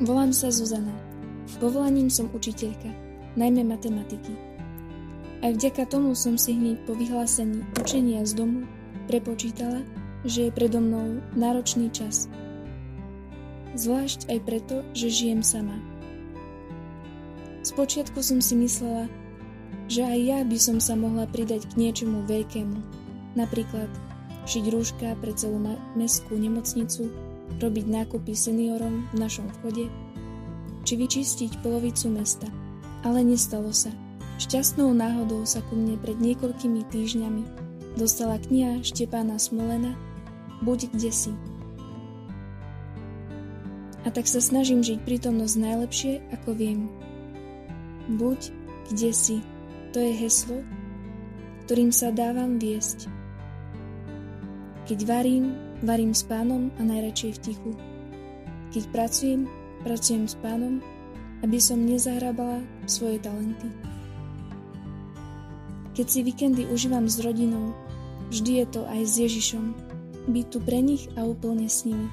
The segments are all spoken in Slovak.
Volám sa Zuzana. Povolaním som učiteľka, najmä matematiky. Aj vďaka tomu som si hneď po vyhlásení učenia z domu prepočítala, že je predo mnou náročný čas. Zvlášť aj preto, že žijem sama. Spočiatku som si myslela, že aj ja by som sa mohla pridať k niečomu veľkému. Napríklad šiť rúška pre celú mestskú nemocnicu, robiť nákupy seniorom v našom vchode, či vyčistiť polovicu mesta. Ale nestalo sa. Šťastnou náhodou sa ku mne pred niekoľkými týždňami dostala kniha Štepána Smolena Buď kde si. A tak sa snažím žiť prítomnosť najlepšie, ako viem. Buď kde si. To je heslo, ktorým sa dávam viesť. Keď varím, Varím s pánom a najradšej v tichu. Keď pracujem, pracujem s pánom, aby som nezahrábala svoje talenty. Keď si víkendy užívam s rodinou, vždy je to aj s Ježišom, byť tu pre nich a úplne s nimi.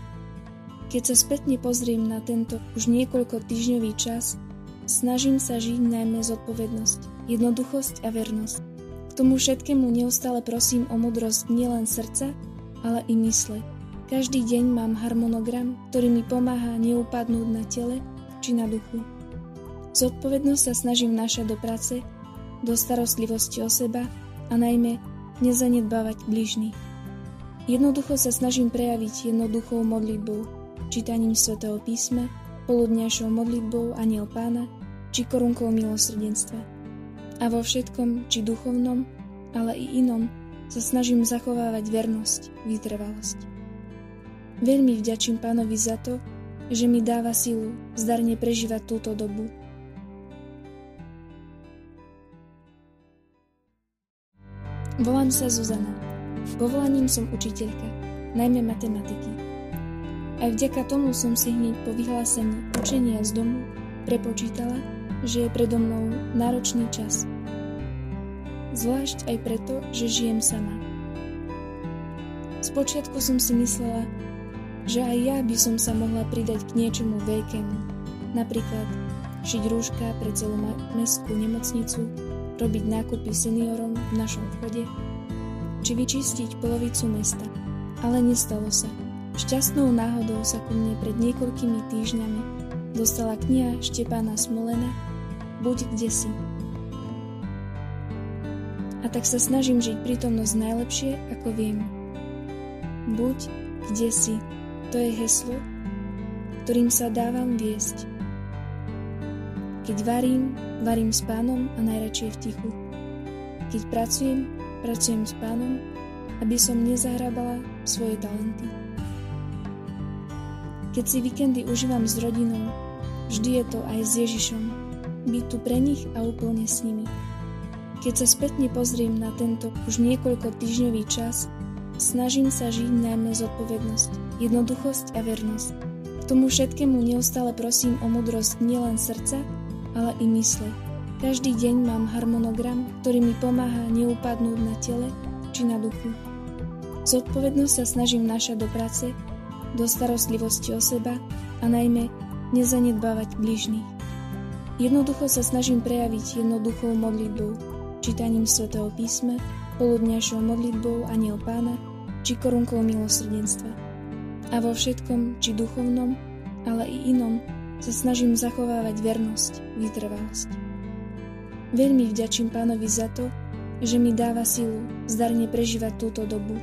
Keď sa spätne pozriem na tento už niekoľko týždňový čas, snažím sa žiť najmä zodpovednosť, jednoduchosť a vernosť. K tomu všetkému neustále prosím o mudrosť nielen srdca, ale i mysle. Každý deň mám harmonogram, ktorý mi pomáha neupadnúť na tele či na duchu. Zodpovednosť sa snažím našať do práce, do starostlivosti o seba a najmä nezanedbávať bližných. Jednoducho sa snažím prejaviť jednoduchou modlitbou, čítaním svätého písma, poludňajšou modlitbou Aniel Pána či korunkou milosrdenstva. A vo všetkom, či duchovnom, ale i inom, sa snažím zachovávať vernosť, vytrvalosť. Veľmi vďačím pánovi za to, že mi dáva silu zdarne prežívať túto dobu. Volám sa Zuzana. Povolaním som učiteľka, najmä matematiky. Aj vďaka tomu som si hneď po vyhlásení učenia z domu prepočítala, že je predo mnou náročný čas – zvlášť aj preto, že žijem sama. Spočiatku som si myslela, že aj ja by som sa mohla pridať k niečomu veľkému, napríklad šiť rúška pre celú mestskú nemocnicu, robiť nákupy seniorom v našom vchode, či vyčistiť polovicu mesta. Ale nestalo sa. Šťastnou náhodou sa ku mne pred niekoľkými týždňami dostala kniha Štepána Smolena Buď kde si. A tak sa snažím žiť prítomnosť najlepšie, ako viem. Buď kde si, to je heslo, ktorým sa dávam viesť. Keď varím, varím s pánom a najradšej v tichu. Keď pracujem, pracujem s pánom, aby som nezahrábala svoje talenty. Keď si víkendy užívam s rodinou, vždy je to aj s Ježišom, byť tu pre nich a úplne s nimi. Keď sa spätne pozriem na tento už niekoľko týždňový čas, snažím sa žiť najmä zodpovednosť, jednoduchosť a vernosť. K tomu všetkému neustále prosím o mudrosť nielen srdca, ale i mysle. Každý deň mám harmonogram, ktorý mi pomáha neupadnúť na tele či na duchu. Zodpovednosť sa snažím našať do práce, do starostlivosti o seba a najmä nezanedbávať bližných. Jednoducho sa snažím prejaviť jednoduchou modlitbou, čítaním svätého písma, poludňajšou modlitbou Aniel Pána či korunkou milosrdenstva. A vo všetkom, či duchovnom, ale i inom, sa snažím zachovávať vernosť, vytrvalosť. Veľmi vďačím pánovi za to, že mi dáva silu zdarne prežívať túto dobu